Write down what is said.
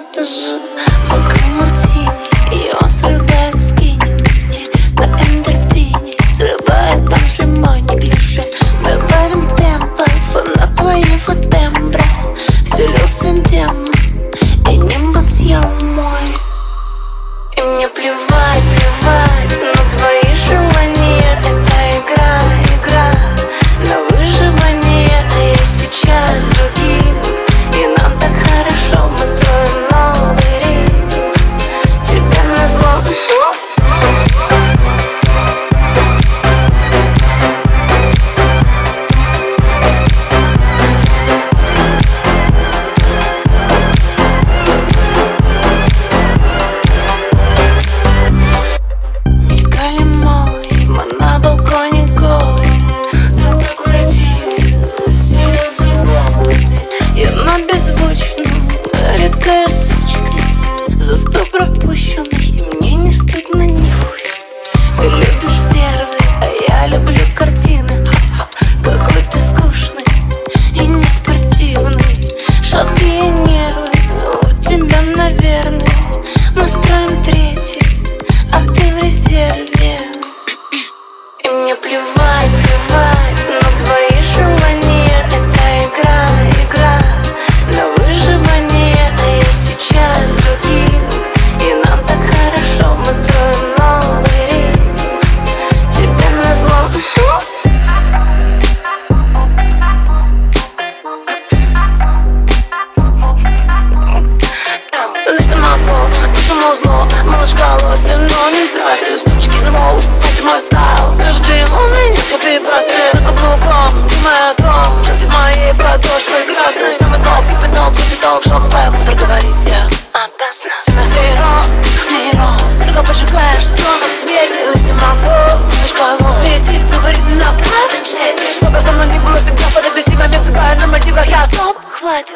это же... моя комната Ты моей подошвы красной. Самый долгий пинок, ты пинок, шоковая мудр говорит я Опасно Ты на зеро, миро. Только поджигаешь все на свете. Семафор, мешкало Летит, но на прочете Чтобы со мной не было всегда под объективами В на мотивах я стоп, хватит.